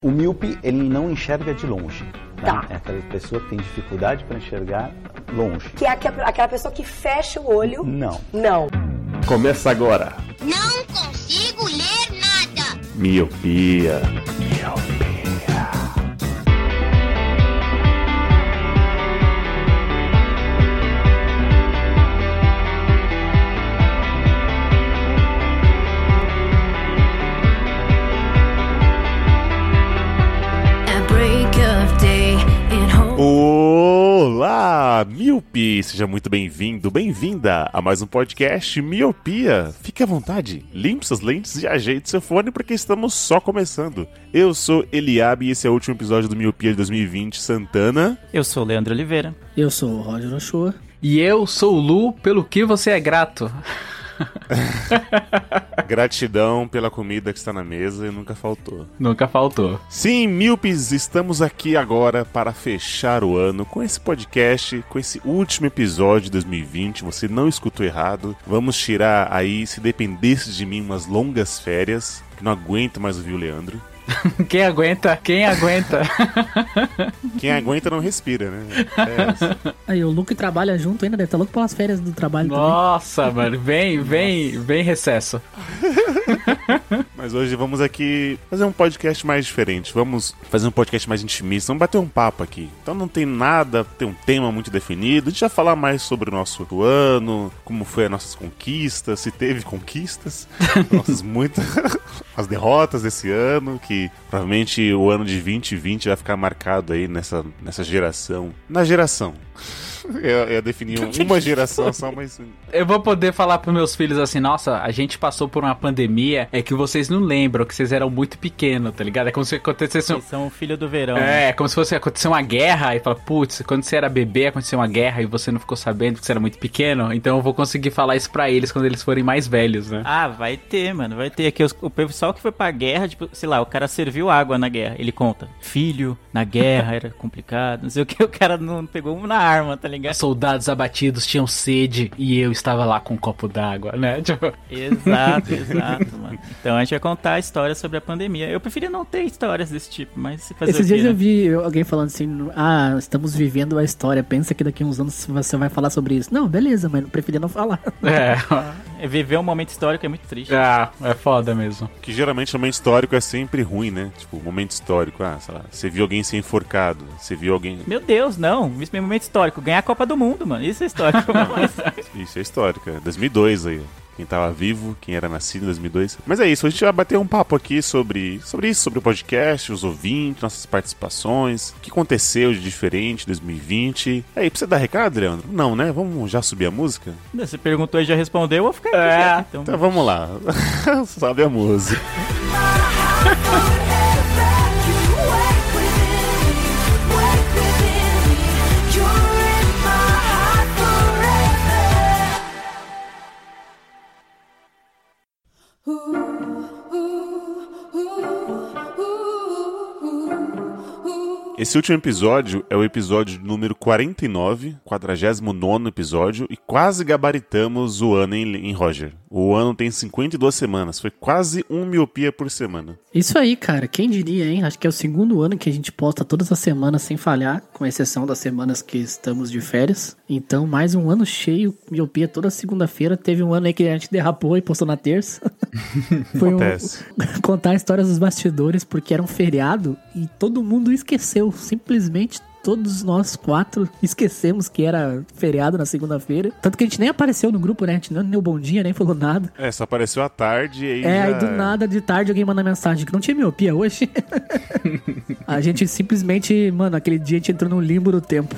O míope, ele não enxerga de longe. né? Tá. É aquela pessoa que tem dificuldade para enxergar longe. Que é aque- aquela pessoa que fecha o olho. Não. Não. Começa agora. Não consigo ler nada. Miopia. At Miopi! Seja muito bem-vindo, bem-vinda a mais um podcast Miopia. Fique à vontade, limpe suas lentes e ajeite seu fone porque estamos só começando. Eu sou Eliabe e esse é o último episódio do Miopia de 2020 Santana. Eu sou o Leandro Oliveira. Eu sou o Roger Ochoa. E eu sou o Lu, pelo que você é grato. Gratidão pela comida que está na mesa e nunca faltou. Nunca faltou. Sim, Milpes, estamos aqui agora para fechar o ano com esse podcast, com esse último episódio de 2020. Você não escutou errado. Vamos tirar aí, se dependesse de mim, umas longas férias, que não aguento mais ouvir o Leandro. Quem aguenta? Quem aguenta? Quem aguenta não respira, né? É. Aí o Luke trabalha junto ainda, deve estar louco pelas férias do trabalho Nossa, mano, vem, vem, vem recesso. Mas hoje vamos aqui fazer um podcast mais diferente. Vamos fazer um podcast mais intimista. Vamos bater um papo aqui. Então não tem nada, tem um tema muito definido. A gente vai falar mais sobre o nosso ano, como foi as nossas conquistas, se teve conquistas, nossas muitas as derrotas desse ano, que provavelmente o ano de 2020 vai ficar marcado aí nessa, nessa geração. Na geração. Eu ia definir uma geração só, mas Eu vou poder falar pros meus filhos assim, nossa, a gente passou por uma pandemia, é que vocês não lembram, que vocês eram muito pequenos, tá ligado? É como se acontecesse. Vocês são o filho do verão. né? É, como se fosse acontecer uma guerra e fala, putz, quando você era bebê aconteceu uma guerra e você não ficou sabendo que você era muito pequeno, então eu vou conseguir falar isso pra eles quando eles forem mais velhos, né? Ah, vai ter, mano, vai ter. Aqui os- o pessoal que foi pra guerra, tipo, sei lá, o cara serviu água na guerra. Ele conta, filho, na guerra era complicado, não sei o que, o cara não pegou uma arma, tá ligado? Soldados abatidos tinham sede e eu estava lá com um copo d'água, né? Tipo, Exato, exato, mano. Então a gente vai contar a história sobre a pandemia. Eu preferia não ter histórias desse tipo, mas se fazer Esses dias né? eu vi alguém falando assim, ah, estamos vivendo a história, pensa que daqui a uns anos você vai falar sobre isso. Não, beleza, mas eu preferia não falar. é. É, Viver um momento histórico é muito triste. Ah, é foda mesmo. Que geralmente o momento histórico é sempre ruim, né? Tipo, momento histórico, ah, sei lá, você viu alguém ser enforcado, você viu alguém. Meu Deus, não. Isso é momento histórico. Ganhar a Copa do Mundo, mano. Isso é histórico. Isso é histórico, é 2002 aí. Quem tava vivo, quem era nascido em 2002. Mas é isso, a gente vai bater um papo aqui sobre, sobre isso, sobre o podcast, os ouvintes, nossas participações, o que aconteceu de diferente em 2020. Aí, precisa dar recado, Leandro? Não, né? Vamos já subir a música? Você perguntou e já respondeu, eu vou ficar aqui É. então. Então vamos lá. Sobe a música. Esse último episódio é o episódio número 49, 49 episódio, e quase gabaritamos o ano em, em Roger. O ano tem 52 semanas, foi quase um miopia por semana. Isso aí, cara, quem diria, hein? Acho que é o segundo ano que a gente posta todas as semanas sem falhar, com exceção das semanas que estamos de férias. Então, mais um ano cheio, miopia toda segunda-feira. Teve um ano aí que a gente derrapou e postou na terça. Foi um, Acontece. contar histórias dos bastidores porque era um feriado e todo mundo esqueceu. Simplesmente todos nós quatro esquecemos que era feriado na segunda-feira. Tanto que a gente nem apareceu no grupo, né? A gente não deu bom dia, nem falou nada. É, só apareceu à tarde e aí. É, aí já- do nada, de tarde, alguém manda mensagem que não tinha miopia hoje. a gente simplesmente, mano, aquele dia a gente entrou no limbo do tempo.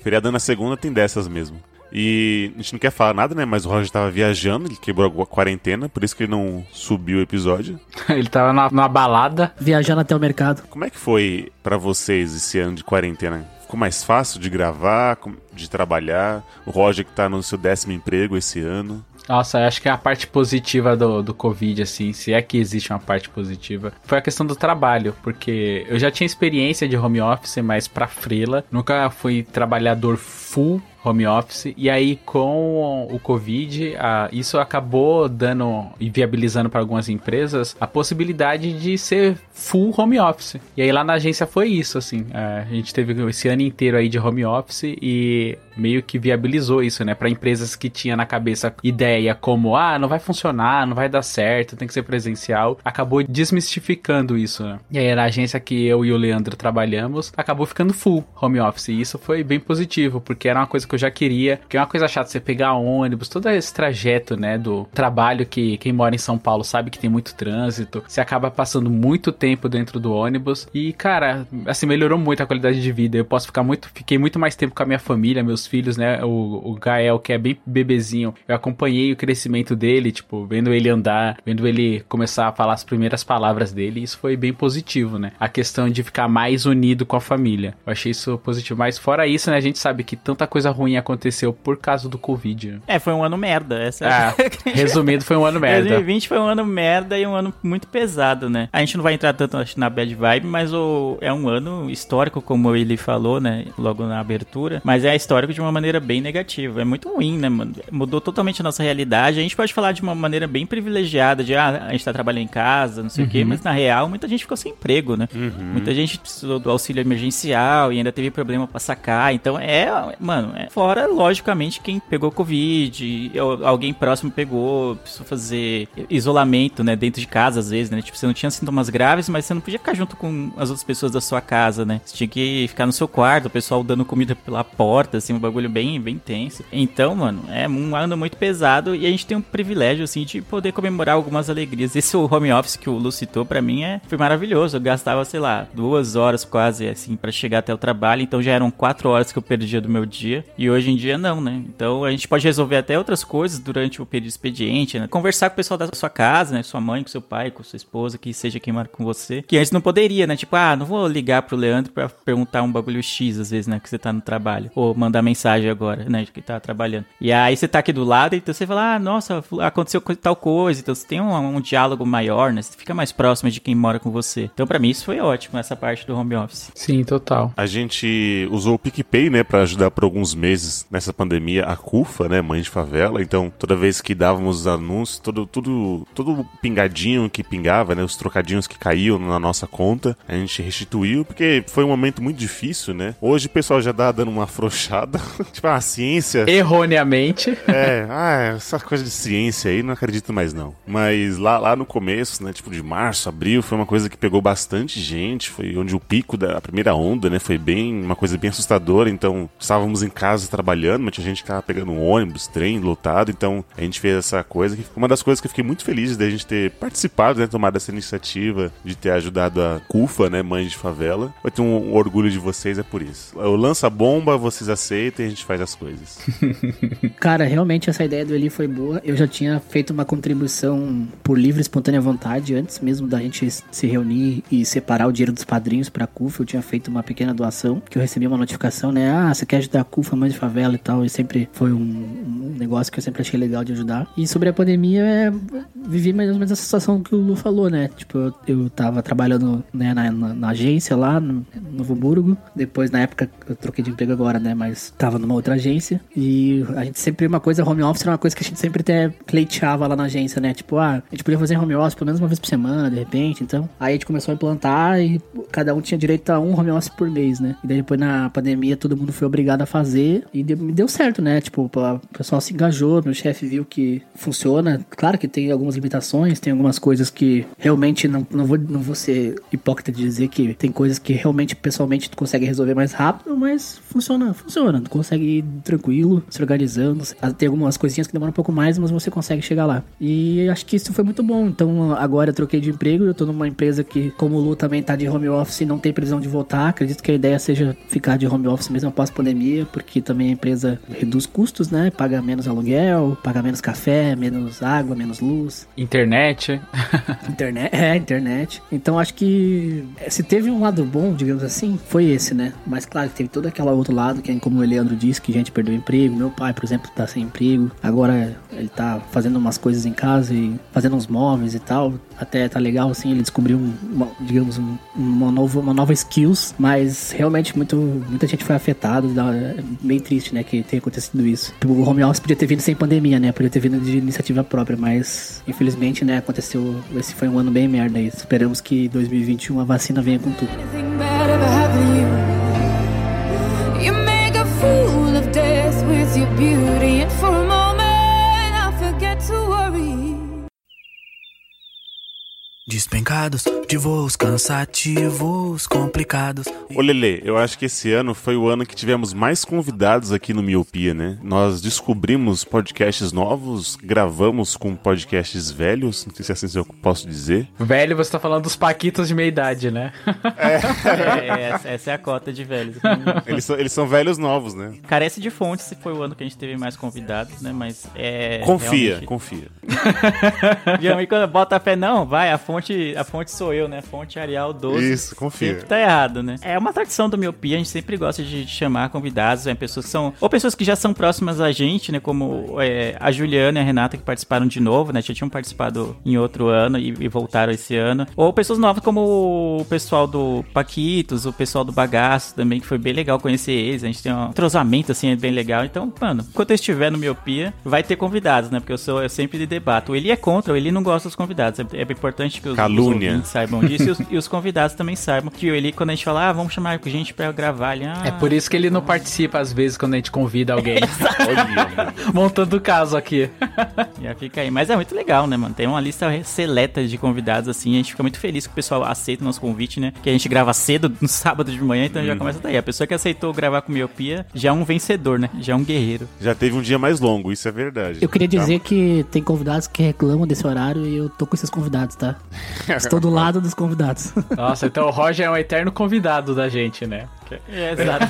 Feriado na segunda tem dessas mesmo. E a gente não quer falar nada, né? Mas o Roger tava viajando, ele quebrou a quarentena, por isso que ele não subiu o episódio. Ele tava numa, numa balada. Viajando até o mercado. Como é que foi pra vocês esse ano de quarentena? Ficou mais fácil de gravar, de trabalhar? O Roger que tá no seu décimo emprego esse ano. Nossa, eu acho que a parte positiva do, do Covid, assim, se é que existe uma parte positiva, foi a questão do trabalho, porque eu já tinha experiência de home office, mas pra frila, nunca fui trabalhador full home office. E aí, com o Covid, a- isso acabou dando e viabilizando para algumas empresas a possibilidade de ser full home office. E aí lá na agência foi isso, assim. É, a gente teve esse ano inteiro aí de home office e meio que viabilizou isso, né? Para empresas que tinha na cabeça ideia como, ah, não vai funcionar, não vai dar certo, tem que ser presencial, acabou desmistificando isso, né? E aí na agência que eu e o Leandro trabalhamos, acabou ficando full home office. E isso foi bem positivo, porque era uma coisa que eu já queria, que é uma coisa chata você pegar ônibus, todo esse trajeto, né, do trabalho que quem mora em São Paulo sabe que tem muito trânsito, você acaba passando muito tempo dentro do ônibus e, cara, assim, melhorou muito a qualidade de vida. Eu posso ficar muito, fiquei muito mais tempo com a minha família, meus filhos, né, o, o Gael, que é bem bebezinho, eu acompanhei o crescimento dele, tipo, vendo ele andar, vendo ele começar a falar as primeiras palavras dele, isso foi bem positivo, né? A questão de ficar mais unido com a família. Eu achei isso positivo. Mas fora isso, né, a gente sabe que tanta coisa ruim aconteceu por causa do Covid. né? É, foi um ano merda. Essa é Ah, resumido, foi um ano merda. 2020 foi um ano merda e um ano muito pesado, né? A gente não vai entrar tanto acho, na bad vibe, mas o, é um ano histórico, como ele falou, né? Logo na abertura. Mas é histórico de uma maneira bem negativa. É muito ruim, né, mano? Mudou totalmente a nossa realidade. A gente pode falar de uma maneira bem privilegiada, de ah, a gente tá trabalhando em casa, não sei o quê, mas na real, muita gente ficou sem emprego, né? Muita gente precisou do auxílio emergencial e ainda teve problema pra sacar. Então é, mano, é fora, logicamente, quem pegou Covid, alguém próximo pegou, precisou fazer isolamento, né, dentro de casa, às vezes, né? Tipo, você não tinha sintomas graves, mas você não podia ficar junto com as outras pessoas da sua casa, né? Você tinha que ficar no seu quarto, o pessoal dando comida pela porta, assim, bagulho bem, bem tenso. Então, mano, é um ano muito pesado e a gente tem um privilégio, assim, de poder comemorar algumas alegrias. Esse home office que o Lu citou, pra mim, é, foi maravilhoso. Eu gastava, sei lá, duas horas quase, assim, pra chegar até o trabalho, então já eram quatro horas que eu perdia do meu dia. E hoje em dia, não, né? Então a gente pode resolver até outras coisas durante o período expediente, né? Conversar com o pessoal da sua casa, né? Sua mãe, com seu pai, com sua esposa, que seja quem mora com você. Que antes não poderia, né? Tipo, ah, não vou ligar pro Leandro pra perguntar um bagulho X, às vezes, né? Que você tá no trabalho. Ou mandar mensagem agora, né? De que tá trabalhando. E aí você tá aqui do lado, então você fala, ah, nossa, aconteceu co- tal coisa. Então você tem um, um diálogo maior, né? Você fica mais próximo de quem mora com você. Então pra mim isso foi ótimo, essa parte do home office. Sim, total. A gente usou o PicPay, né, pra ajudar por alguns meses nessa pandemia a CUFA, né, Mãe de Favela. Então, toda vez que dávamos os anúncios, todo, tudo, todo pingadinho que pingava, né, os trocadinhos que caíam na nossa conta, a gente restituiu, porque foi um momento muito difícil, né. Hoje o pessoal já tá dando uma afrouxada. tipo, a ciência... Erroneamente. É, ah, essa coisa de ciência aí, não acredito mais não. Mas lá, lá no começo, né, tipo de março, abril, foi uma coisa que pegou bastante gente, foi onde o pico da primeira onda, né, foi bem, uma coisa bem assustadora, então estávamos em casa trabalhando, mas tinha gente que tava pegando um ônibus, trem lotado, então a gente fez essa coisa, que uma das coisas que eu fiquei muito feliz de a gente ter participado, né, tomado essa iniciativa, de ter ajudado a CUFA, né, Mães de Favela. Eu tenho um orgulho de vocês, é por isso. Eu lanço a bomba, vocês aceitam e a gente faz as coisas. Cara, realmente essa ideia do Eli foi boa. Eu já tinha feito uma contribuição por livre e espontânea vontade antes mesmo da gente se reunir e separar o dinheiro dos padrinhos pra CUFA. Eu tinha feito uma pequena doação, que eu recebi uma notificação, né? Ah, você quer ajudar a CUFA, mãe de favela e tal. E sempre foi um, um negócio que eu sempre achei legal de ajudar. E sobre a pandemia, é, vivi mais ou menos essa situação que o Lu falou, né? Tipo, eu, eu tava trabalhando né, na, na- na agência lá, no Novo Hamburgo. Depois, na época, eu troquei de emprego agora, né? Mas tava numa outra agência. E a gente sempre, uma coisa, home office era uma coisa que a gente sempre até pleiteava lá na agência, né? Tipo, ah, a gente podia fazer home office pelo menos uma vez por semana, de repente. Então, aí a gente começou a implantar e cada um tinha direito a um home office por mês, né? E daí depois na pandemia todo mundo foi obrigado a fazer e deu, deu certo, né? Tipo, o pessoal se engajou, meu chefe viu que funciona. Claro que tem algumas limitações, tem algumas coisas que realmente não, não, vou, não vou ser hipócrita de dizer que tem coisas que realmente pessoalmente tu consegue resolver mais rápido, mas funciona, funciona. Consegue ir tranquilo, se organizando. Tem algumas coisinhas que demoram um pouco mais, mas você consegue chegar lá. E acho que isso foi muito bom. Então agora eu troquei de emprego, eu tô numa empresa que, como o Lu também tá de home office e não tem previsão de voltar, acredito que a ideia seja ficar de home office mesmo após a pandemia, porque também a empresa reduz custos, né? Paga menos aluguel, pagar menos café, menos água, menos luz, Internet. internet, é, internet. Então acho que eh, se teve um lado bom, digamos assim, foi esse, né? Mas claro teve todo aquele outro lado, que é como o Leandro disse, que gente perdeu emprego. Meu pai, por exemplo, tá sem emprego. Agora ele tá fazendo umas coisas em casa e fazendo uns móveis e tal. Até tá legal, assim, ele descobriu, um- uma, digamos, um- uma, nova, uma nova skills. Mas realmente muito, muita gente foi afetada. É meio triste, né, que tenha acontecido isso. O home office podia ter vindo sem pandemia, né? Podia ter vindo de iniciativa própria, mas infelizmente, né, aconteceu. Esse foi um ano bem merda aí. Esperamos que 2021 a vacina venha com tudo. Beauty, Despencados de voos cansativos, complicados. Ô Lele, eu acho que esse ano foi o ano que tivemos mais convidados aqui no Miopia, né? Nós descobrimos podcasts novos, gravamos com podcasts velhos, não sei se é assim eu posso dizer. Velho, você tá falando dos paquitos de meia idade, né? É, essa, essa é a cota de velhos. Eles são, eles são velhos novos, né? Carece de fontes, se foi o ano que a gente teve mais convidados, né? Mas é. Confia, realmente- confia. E quando bota fé, não, vai, a fonte, a fonte sou eu, né? Fonte Arial 12. Isso, confia. Sempre tá errado, né? É uma tradição do Miopia, a gente sempre gosta de chamar convidados, né, pessoas que são, ou pessoas que já são próximas a gente, né, como é, a Juliana e a Renata que participaram de novo, né, já tinham participado em outro ano e, e voltaram esse ano, ou pessoas novas como o pessoal do Paquitos, o pessoal do Bagaço também, que foi bem legal conhecer eles, a gente tem um entrosamento, assim, é bem legal, então, mano, enquanto eu estiver no Miopia, vai ter convidados, né, porque eu sou, eu sempre debato, o Eli é contra, o Eli não gosta dos convidados, é, é importante que os, os Calúnia. ouvintes saibam disso e os, e os convidados também saibam que o Eli, quando a gente fala, ah, vamos chamar gente pra gravar ali, ah, É por isso que ele não participa às vezes quando a gente convida alguém. Montando o caso aqui. já fica aí. Mas é muito legal, né, mano? Tem uma lista seleta de convidados, assim, a gente fica muito feliz que o pessoal aceita o nosso convite, né? Que a gente grava cedo, no sábado de manhã, então já começa daí. A pessoa que aceitou gravar com miopia já é um vencedor, né? Já é um guerreiro. já teve um dia mais longo, isso é verdade. Eu queria Tá? dizer que tem convidados que reclamam desse horário e eu tô com esses convidados, tá? Estou do lado dos convidados. Nossa, então o Roger é um eterno convidado da gente, né? É, exato.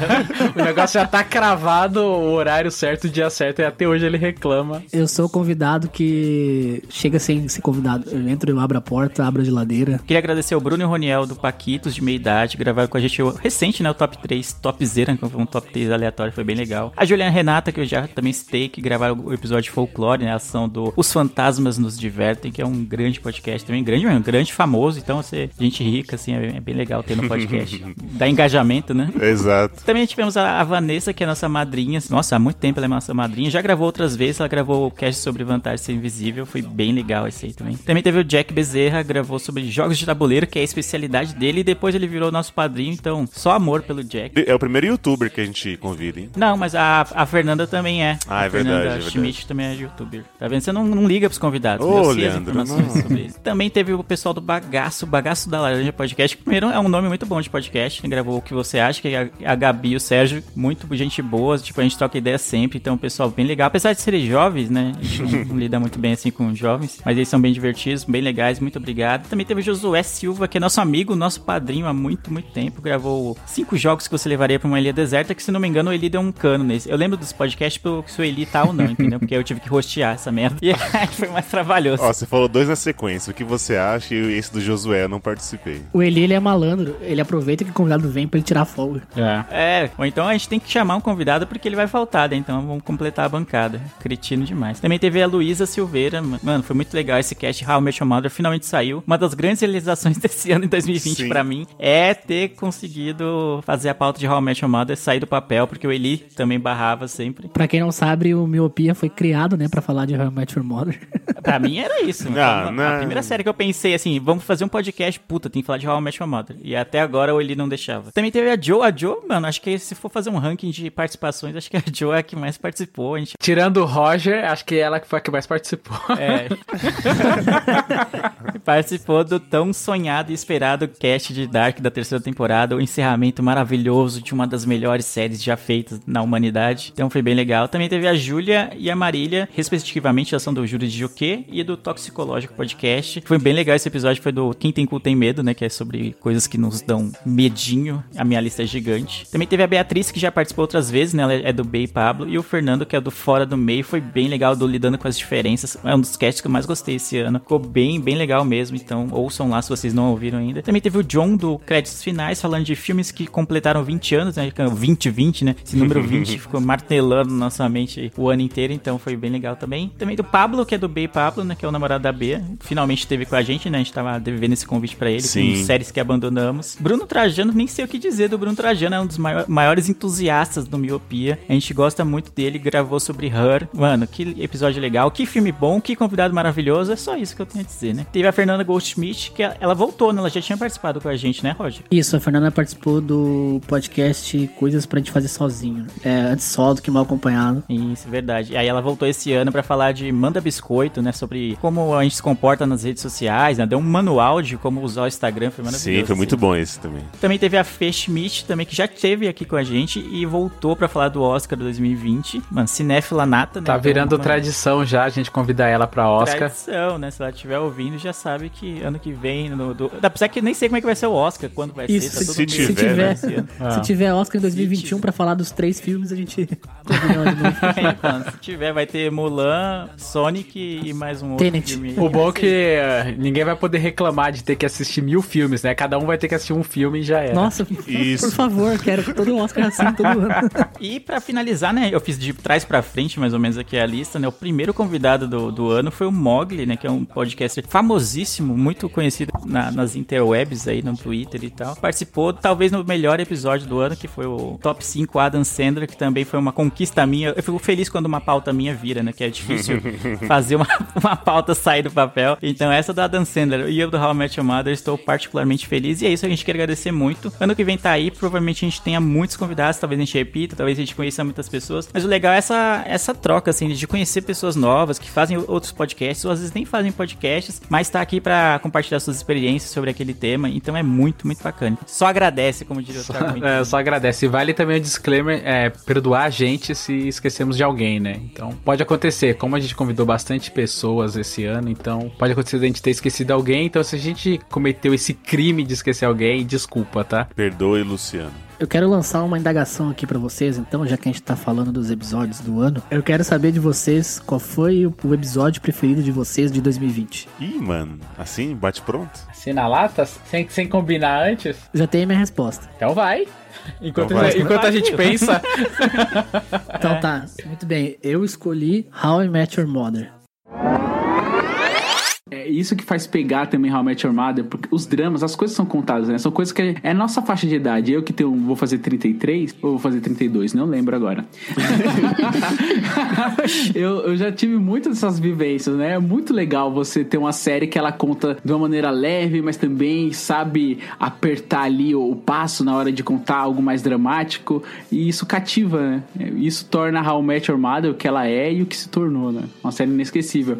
O negócio já tá cravado, o horário certo, o dia certo, e até hoje ele reclama. Eu sou o convidado que chega sem ser convidado. Eu entro, eu abro a porta, abro a geladeira. Queria agradecer ao Bruno e o Roniel do Paquitos, de meia idade, que gravaram com a gente o- recente, né? O top 3, top zero, que foi um top 3 aleatório, foi bem legal. A Juliana Renata, que eu já também citei, que gravaram o episódio Folclore, né? A ação do Os Fantasmas Nos Divertem, que é um grande podcast também, grande mesmo, grande, famoso. Então, você, gente rica, assim, é, é bem legal ter no podcast. Dá engajamento, né? Exato. Também tivemos a, Vanessa, que é nossa madrinha. Nossa, há muito tempo ela é nossa madrinha. Já gravou outras vezes. Ela gravou o cast sobre vantagem ser invisível. Foi bem legal esse aí também. Também teve o Jack Bezerra, gravou sobre jogos de tabuleiro, que é a especialidade dele. E depois ele virou nosso padrinho. Então, só amor pelo Jack. É o primeiro youtuber que a gente convida, hein? Não, mas a, a Fernanda também é. Ah, é a Fernanda verdade, é verdade. Schmidt também é youtuber. Tá vendo? Você não, não liga pros convidados. Ô, Leandro. Também teve o pessoal do Bagaço, Bagaço da Laranja Podcast. que Primeiro, é um nome muito bom de podcast. Gravou o que você acha, que é a, Gabi e o Sérgio, muito gente boa. Tipo, a gente troca ideia sempre. Então, o pessoal bem legal. Apesar de serem jovens, né? A gente não, não lida muito bem assim com jovens. Mas eles são bem divertidos, bem legais. Muito obrigado. Também teve o Josué Silva, que é nosso amigo, nosso padrinho há muito, muito tempo. Gravou cinco jogos que você levaria pra uma ilha deserta, que se não me engano, o Eli deu um cano nesse. Eu lembro dos podcasts pelo se o Eli tá ou não, entendeu? Porque eu tive que rostear essa merda. E aí foi mais trabalhoso. Ó, você falou dois na sequência. O que você acha e esse do Josué eu não participei. O Eli, ele é malandro. Ele aproveita que o convidado vem pra ele tirar folga. É. É, ou então a gente tem que chamar um convidado porque ele vai faltar, né? Então vamos completar a bancada. Cretino demais. Também teve a Luísa Silveira. Mano, foi muito legal esse cast. How I Met Your Mother finalmente saiu. Uma das grandes realizações desse ano, em 2020, Sim. pra mim, é ter conseguido fazer a pauta de How I Met Your Mother sair do papel, porque o Eli também barrava sempre. Pra quem não sabe, o Miopia foi criado, né, pra falar de How I Met Your Mother. Pra mim era isso. Não, a, não. a primeira série que eu pensei assim, vamos fazer um podcast, puta, tem que falar de How I Met Your Mother. E até agora o Eli não deixava. Também teve a Joe. A Joe, mano, acho que se for fazer um ranking de participações, acho que a Joe é a que mais participou. Gente Tirando o Roger, acho que ela que foi a que mais participou. É. participou do tão sonhado e esperado cast de Dark da terceira temporada, o encerramento maravilhoso de uma das melhores séries já feitas na humanidade. Então foi bem legal. Também teve a Júlia e a Marília, respectivamente, ação do Júlio de Joquê e do Toxicológico Podcast. Foi bem legal esse episódio, foi do Quem Tem Cu Tem Medo, né? Que é sobre coisas que nos dão medinho. A minha lista é gigante. Também teve a Beatriz, que já participou outras vezes, né? Ela é do B e Pablo. E o Fernando, que é do Fora do Meio. Foi bem legal, do Lidando com as Diferenças. É um dos casts que eu mais gostei esse ano. Ficou bem, bem legal mesmo. Então ouçam lá se vocês não ouviram ainda. Também teve o John do Créditos Finais, falando de filmes que completaram 20 anos, né? 2020, né? Esse número 20 ficou martelando na nossa mente o ano inteiro. Então foi bem legal também. Também do Pablo, que é do B e Pablo, né? Que é o namorado da B. Finalmente esteve com a gente, né? A gente tava devendo esse convite pra ele. Sim. Com séries que abandonamos. Bruno Trajano, nem sei o que dizer do Bruno Trajano. É um dos maior- maiores entusiastas do Miopia. A gente gosta muito dele. Gravou sobre Her. Mano, que episódio legal. Que filme bom. Que convidado maravilhoso. É só isso que eu tenho a dizer, né? Teve a Fernanda Goldschmidt, que ela voltou, né? Ela já tinha participado com a gente, né, Roger? Isso, a Fernanda participou do podcast Coisas pra gente fazer sozinho. É, antes só do que mal acompanhado. Isso, verdade. E aí ela voltou esse ano pra falar de Manda Biscoito, né? Sobre como a gente se comporta nas redes sociais, né? Deu um manual de como usar o Instagram, foi maravilhoso. Sim, foi muito assim. bom esse também. Também teve a Fê Schmidt, também, que já esteve aqui com a gente e voltou pra falar do Oscar 2020. Mano, cinéfila nata, né? Tá Então, virando uma tradição já a gente convidar ela pra Oscar. Tradição, né? Se ela estiver ouvindo, já sabe que ano que vem. No, do... Apesar que nem sei como é que vai ser o Oscar, quando vai Isso, ser. tá se, todo se mundo se tiver, tiver. Ah. se tiver Oscar em 2021 pra falar dos três filmes, a gente de mano, se tiver, vai ter Mulan, Sonic e mais um outro Tenet. filme. O bom é que eh, ninguém vai poder reclamar de ter que assistir mil filmes, né? Cada um vai ter que assistir um filme e já era. Nossa, Isso. Por favor, quero todo Oscar assim todo ano. E pra finalizar, né, eu fiz de trás pra frente, mais ou menos aqui a lista, né, o primeiro convidado do, do ano foi o Mogli, né, que é um podcaster famosíssimo, muito conhecido na- nas interwebs aí, no Twitter e tal. Participou, talvez, no melhor episódio do ano, que foi o Top 5 Adam Sandler, que também foi uma conquista minha. Eu fico feliz quando uma pauta minha vira, né, que é difícil fazer uma, uma pauta sair do papel. Então essa do Adam Sandler e eu do How I Met Your Mother, estou particularmente feliz. E é isso, a gente quer agradecer muito. Ano que vem tá aí, provavelmente a gente tenha muitos convidados, talvez a gente repita, talvez a gente conheça muitas pessoas. Mas o legal é essa, essa troca, assim, de conhecer pessoas novas que fazem outros podcasts, ou às vezes nem fazem podcasts, mas tá aqui pra compartilhar suas experiências sobre aquele tema. Então é muito, muito bacana. Só agradece, como diria o Mendes. É, só agradece. E vale também o disclaimer, é, perdoar a gente se esquecemos de alguém, né? Então, pode acontecer. Como a gente convidou bastante pessoas esse ano, então pode acontecer da gente ter esquecido alguém. Então, se a gente cometeu esse crime de esquecer alguém, desculpa, tá? Perdoe, Luciano. Eu quero lançar uma indagação aqui pra vocês, então, já que a gente tá falando dos episódios do ano. Eu quero saber de vocês qual foi o episódio preferido de vocês de 2020. Ih, mano, assim, bate pronto? Assim na lata, sem, sem combinar antes? Já tem a minha resposta. Então vai. Enquanto, Então vai. enquanto a gente pensa. Então tá, muito bem. Eu escolhi How I Met Your Mother. É isso que faz pegar também How I Met Your Mother, porque os dramas, as coisas são contadas, né? São coisas que é nossa faixa de idade. Eu que tenho, vou fazer 33 ou vou fazer 32, não lembro agora. eu, eu já tive muitas dessas vivências, né? É muito legal você ter uma série que ela conta de uma maneira leve, mas também sabe apertar ali o, o passo na hora de contar algo mais dramático. E isso cativa, né? Isso torna How I Met Your Mother o que ela é e o que se tornou, né? Uma série inesquecível.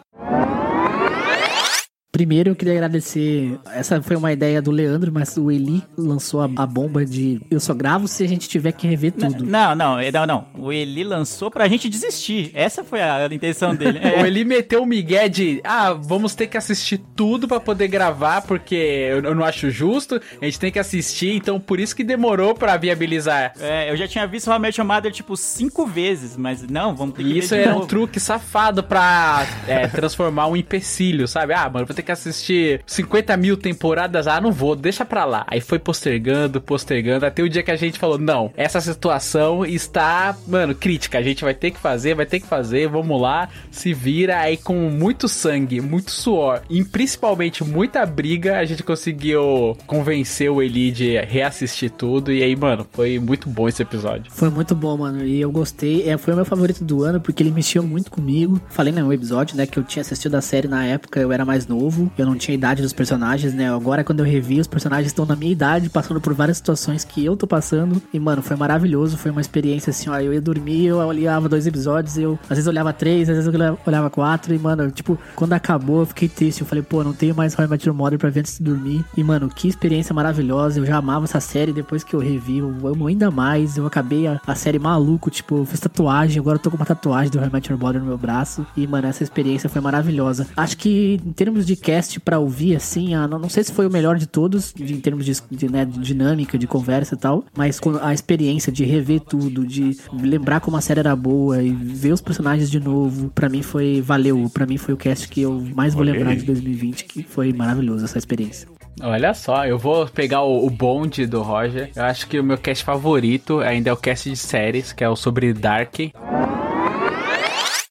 Primeiro eu queria agradecer. Essa foi uma ideia do Leandro, mas o Eli lançou a, a bomba de eu só gravo se a gente tiver que rever tudo. Não, não, não, não. O Eli lançou pra gente desistir. Essa foi a intenção dele. É. Ou ele meteu o migué de, ah, vamos ter que assistir tudo pra poder gravar, porque eu, eu não acho justo, a gente tem que assistir, então por isso que demorou pra viabilizar. É, eu já tinha visto o Met Your Mother, tipo, cinco vezes, mas não, vamos ter que E isso era um truque safado pra é, transformar um empecilho, sabe? Ah, mano, vou ter que assistir 50 mil temporadas. Ah, não vou, deixa pra lá. Aí foi postergando, postergando, até o dia que a gente falou: não, essa situação está, mano, crítica. A gente vai ter que fazer, vai ter que fazer, vamos lá, se vira. Aí com muito sangue, muito suor e principalmente muita briga, a gente conseguiu convencer o Eli de reassistir tudo. E aí, mano, foi muito bom esse episódio. Foi muito bom, mano. E eu gostei. É, foi o meu favorito do ano porque ele mexeu muito comigo. Falei no episódio, né, que eu tinha assistido a série na época, eu era mais novo. Novo, eu não tinha a idade dos personagens, né? Agora quando eu revi, os personagens estão na minha idade, passando por várias situações que eu tô passando. E, mano, foi maravilhoso, foi uma experiência assim, ó. Eu ia dormir, eu olhava dois episódios, eu às vezes olhava três, às vezes eu olhava quatro, e, mano, tipo, quando acabou, eu fiquei triste. Eu falei, pô, não tenho mais How I Met Your Mother pra ver antes de dormir. E, mano, que experiência maravilhosa. Eu já amava essa série depois que eu revi, eu amo ainda mais. Eu acabei a, a série maluco, tipo, eu fiz tatuagem, agora eu tô com uma tatuagem do How I Met Mother no meu braço. E, mano, essa experiência foi maravilhosa. Acho que em termos de cast pra ouvir, assim, a, não, não sei se foi o melhor de todos, de, em termos de, de, né, de dinâmica, de conversa e tal, mas a experiência de rever tudo, de lembrar como a série era boa e ver os personagens de novo, pra mim foi, valeu, pra mim foi o cast que eu mais vou lembrar de 2020, que foi maravilhoso essa experiência. Olha só, eu vou pegar o, o bonde do Roger. Eu acho que o meu cast favorito ainda é o cast de séries, que é o sobre Dark.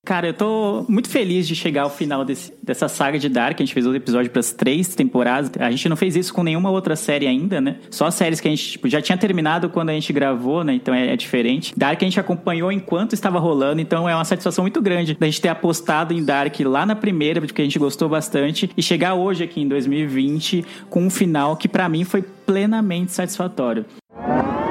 Cara, eu tô muito feliz de chegar ao final desse- dessa saga de Dark. A gente fez outro episódio para as três temporadas. A gente não fez isso com nenhuma outra série ainda, né? Só séries que a gente tipo, já tinha terminado quando a gente gravou, né? Então é, é diferente. Dark a gente acompanhou enquanto estava rolando, então é uma satisfação muito grande da gente ter apostado em Dark lá na primeira, porque a gente gostou bastante, e chegar hoje aqui em 2020 com um final que pra mim foi plenamente satisfatório. O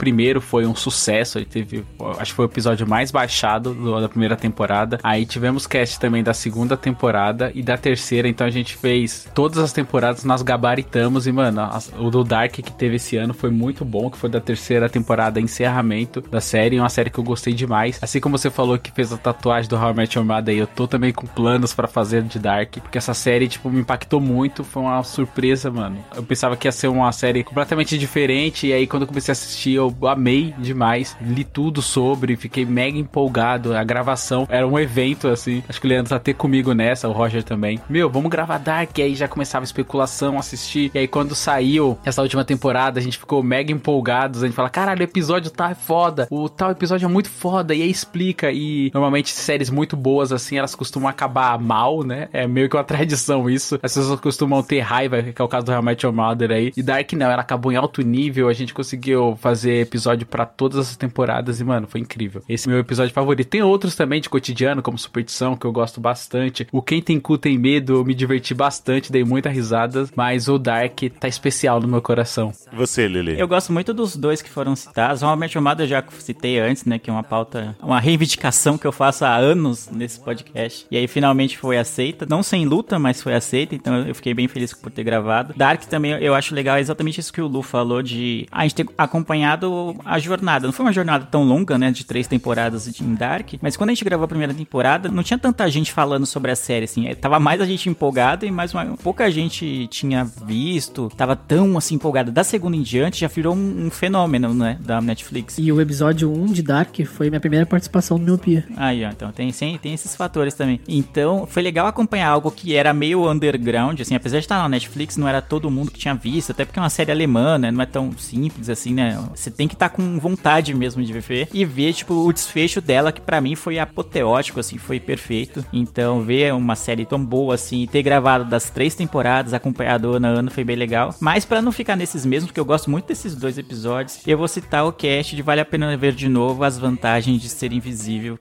primeiro foi um sucesso, ele teve, acho que foi o episódio mais baixado do- da primeira temporada. Aí tivemos cast também da segunda temporada e da terceira, então a gente fez todas as temporadas, nós gabaritamos e, mano, as- o do Dark que teve esse ano foi muito bom, que foi da terceira temporada, encerramento da série, uma série que eu gostei demais. Assim como você falou que fez a tatuagem do How I Met Your Mother, eu tô também com planos pra fazer de Dark, porque essa série, tipo, me impactou muito, foi uma surpresa, mano. Eu pensava que ia ser uma série completamente diferente, e aí quando eu comecei a assistir, eu amei demais, li tudo sobre, fiquei mega empolgado. A gravação era um evento, assim. Acho que o Leandro tá até comigo nessa, o Roger também. Meu, vamos gravar Dark, e aí já começava especulação, assistir. E aí quando saiu essa última temporada, a gente ficou mega empolgados. A gente fala, caralho, o episódio tá foda, o tal episódio é muito foda, e aí explica. E normalmente séries muito boas, assim, elas costumam acabar mal, né? É meio que uma tradição isso. As pessoas costumam ter raiva, que é o caso do I Met Your Mother aí. E Dark não, ela acabou em alto nível, a gente conseguiu fazer episódio pra todas as temporadas e, mano, foi incrível. Esse é meu episódio favorito. Tem outros também de cotidiano, como Superstição, que eu gosto bastante. O Quem Tem Cu Tem Medo, eu me diverti bastante, dei muita risada, mas o Dark tá especial no meu coração. Você, Lili. Eu gosto muito dos dois que foram citados. Met Your Mother eu já citei antes, né? Que é uma pauta, uma reivindicação que eu faço há anos nesse podcast. E aí finalmente foi aceita. Não sem luta, mas foi aceita. Então eu fiquei bem feliz por ter gravado. Dark também eu acho legal exatamente isso que o Lu falou de a gente ter acompanhado a jornada. Não foi uma jornada tão longa, né? De três temporadas em Dark. Mas quando a gente gravou a primeira temporada, não tinha tanta gente falando sobre a série, assim. É, Tava mais a gente empolgada e mais uma, pouca gente tinha visto. Tava tão assim empolgada. Da segunda em diante já virou um, um fenômeno, né? Da Netflix. E o episódio 1 de Dark foi minha primeira participação no Miopia. Aí, ó, então tem, tem, tem esses fatores também. Então, foi legal acompanhar algo que era meio underground, assim, apesar de estar na Netflix, não era todo mundo que tinha visto, até porque é uma série alemã, né? Não é tão simples assim, né? Você tem que estar com vontade mesmo de ver e ver, tipo, o desfecho dela, que pra mim foi apoteótico, assim, foi perfeito. Então, ver uma série tão boa assim, ter gravado das três temporadas, acompanhado ano a ano, foi bem legal. Mas pra não ficar nesses mesmos, porque eu gosto muito desses dois episódios, eu vou citar o cast de Vale a Pena Ver de Novo as vantagens de ser invisível.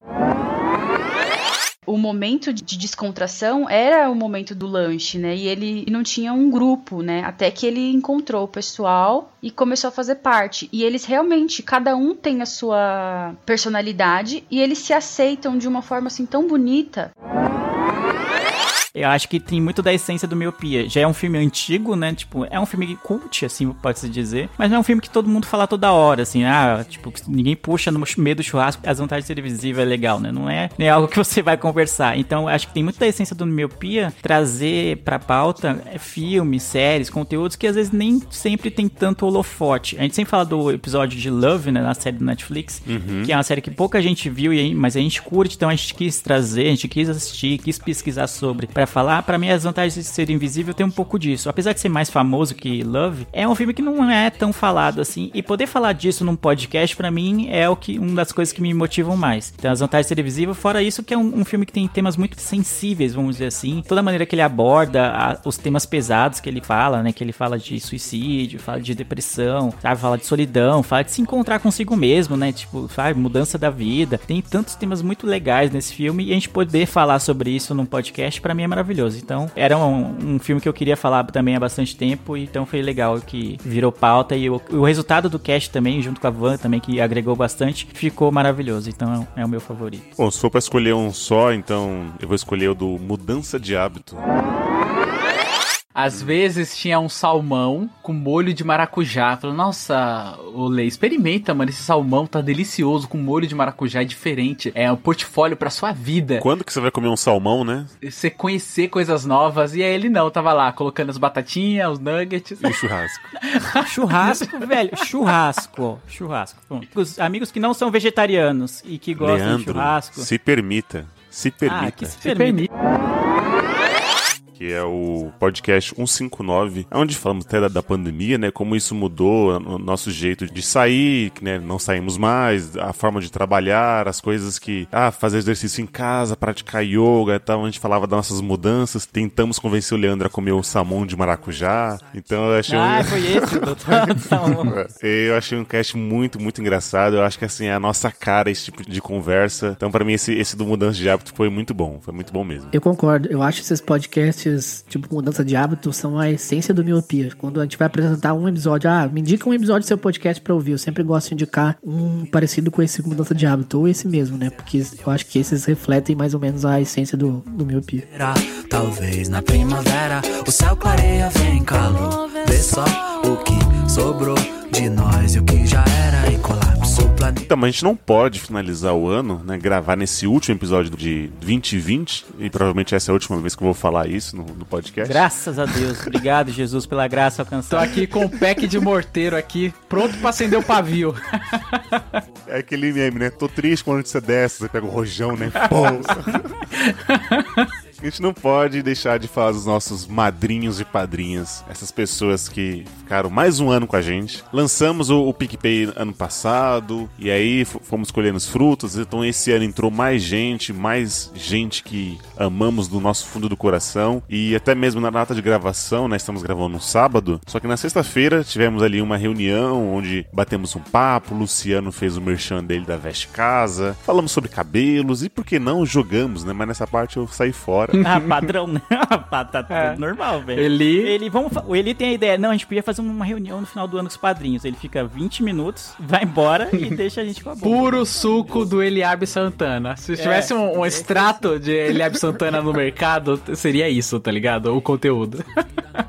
O momento de descontração era o momento do lanche, né? E ele não tinha um grupo, né? Até que ele encontrou o pessoal e começou a fazer parte. E eles realmente, cada um tem a sua personalidade e eles se aceitam de uma forma assim tão bonita. Eu acho que tem muito da essência do Miopia. Já é um filme antigo, né? Tipo, é um filme cult, assim, pode-se dizer. Mas não é um filme que todo mundo fala toda hora, assim. Ah, tipo, ninguém puxa no meio do churrasco. As vantagens visível é legal, né? Não é, não é algo que você vai conversar. Então, acho que tem muito da essência do Miopia trazer pra pauta é, filmes, séries, conteúdos que às vezes nem sempre tem tanto holofote. A gente sempre fala do episódio de Love, né? Na série do Netflix. Uhum. Que é uma série que pouca gente viu, mas a gente curte, então a gente quis trazer, a gente quis assistir, quis pesquisar sobre pra falar. Pra mim, as vantagens de ser invisível tem um pouco disso. Apesar de ser mais famoso que Love, é um filme que não é tão falado assim. E poder falar disso num podcast, pra mim, é o que uma das coisas que me motivam mais. Então, as vantagens de ser invisível, fora isso, que é um, um filme que tem temas muito sensíveis, vamos dizer assim. Toda a maneira que ele aborda a- os temas pesados que ele fala, né? Que ele fala de suicídio, fala de depressão, sabe? Fala de solidão, fala de se encontrar consigo mesmo, né? Tipo, sabe? Mudança da vida. Tem tantos temas muito legais nesse filme e a gente poder falar sobre isso num podcast, pra mim é maravilhoso. Então, era um, um filme que eu queria falar também há bastante tempo, então foi legal que virou pauta e o, o resultado do cast também, junto com a Van também, que agregou bastante, ficou maravilhoso. Então, é o meu favorito. Bom, se for pra escolher um só, então eu vou escolher o do Mudança de Hábito. Às vezes tinha um salmão com molho de maracujá. Falei, nossa, Olê, experimenta, mano. Esse salmão tá delicioso com molho de maracujá, é diferente. É um portfólio pra sua vida. Quando que você vai comer um salmão, né? Você conhecer coisas novas. E aí ele não, tava lá colocando as batatinhas, os nuggets. E o churrasco. churrasco, velho. Churrasco. Churrasco. Pronto. Os amigos que não são vegetarianos e que gostam Leandro, de churrasco. se permita. Se permita. Ah, que se permite. Que é o podcast 159, onde falamos até da, da pandemia, né? Como isso mudou o nosso jeito de sair, né? Não saímos mais, a forma de trabalhar, as coisas que. Ah, fazer exercício em casa, praticar yoga e tal. A gente falava das nossas mudanças. Tentamos convencer o Leandro a comer o salmão de maracujá. Então eu achei Ah, um. foi esse, doutor Salmão. Eu achei um cast muito, muito engraçado. Eu acho que assim, é a nossa cara esse tipo de conversa. Então, pra mim, esse, esse do Mudança de Hábito foi muito bom. Foi muito bom mesmo. Eu concordo. Eu acho que esses podcasts, tipo mudança de hábito, são a essência do miopia. Quando a gente vai apresentar um episódio, ah, me indica um episódio do seu podcast pra ouvir. Eu sempre gosto de indicar um parecido com esse mudança de hábito, ou esse mesmo, né? Porque eu acho que esses refletem mais ou menos a essência do, do miopia. Talvez na primavera o céu clareia, vem calor. Vê só o que sobrou de nós e o que já era e o planeta. Então, mas a gente não pode finalizar o ano, né? Gravar nesse último episódio de 2020. E provavelmente essa é a última vez que eu vou falar isso no, no podcast. Graças a Deus. Obrigado, Jesus, pela graça Tô alcançada. aqui com o pack de morteiro aqui, pronto pra acender o pavio. É aquele meme, né? Tô triste com a notícia dessa. Você pega o rojão, né? Pô. A gente não pode deixar de falar dos nossos madrinhos e padrinhas, essas pessoas que ficaram mais um ano com a gente. Lançamos o, o PicPay ano passado, e aí fomos escolhendo os frutos, então esse ano entrou mais gente, mais gente que amamos do nosso fundo do coração, e até mesmo na data de gravação, né, estamos gravando no sábado, só que na sexta-feira tivemos ali uma reunião onde batemos um papo, Luciano fez o merchan dele da Veste Casa, falamos sobre cabelos, e por que não jogamos, né, mas nessa parte eu saí fora. Ah, padrão, né? tá tá tudo É. normal, velho. Eli- Ele, vamos, o Eli tem a ideia. Não, a gente podia fazer uma reunião no final do ano com os padrinhos. Ele fica 20 minutos, vai embora e deixa a gente com a boca. Puro suco do Eliabe Santana. Se tivesse um, um extrato de Eliabe Santana no mercado, seria isso, tá ligado? O conteúdo.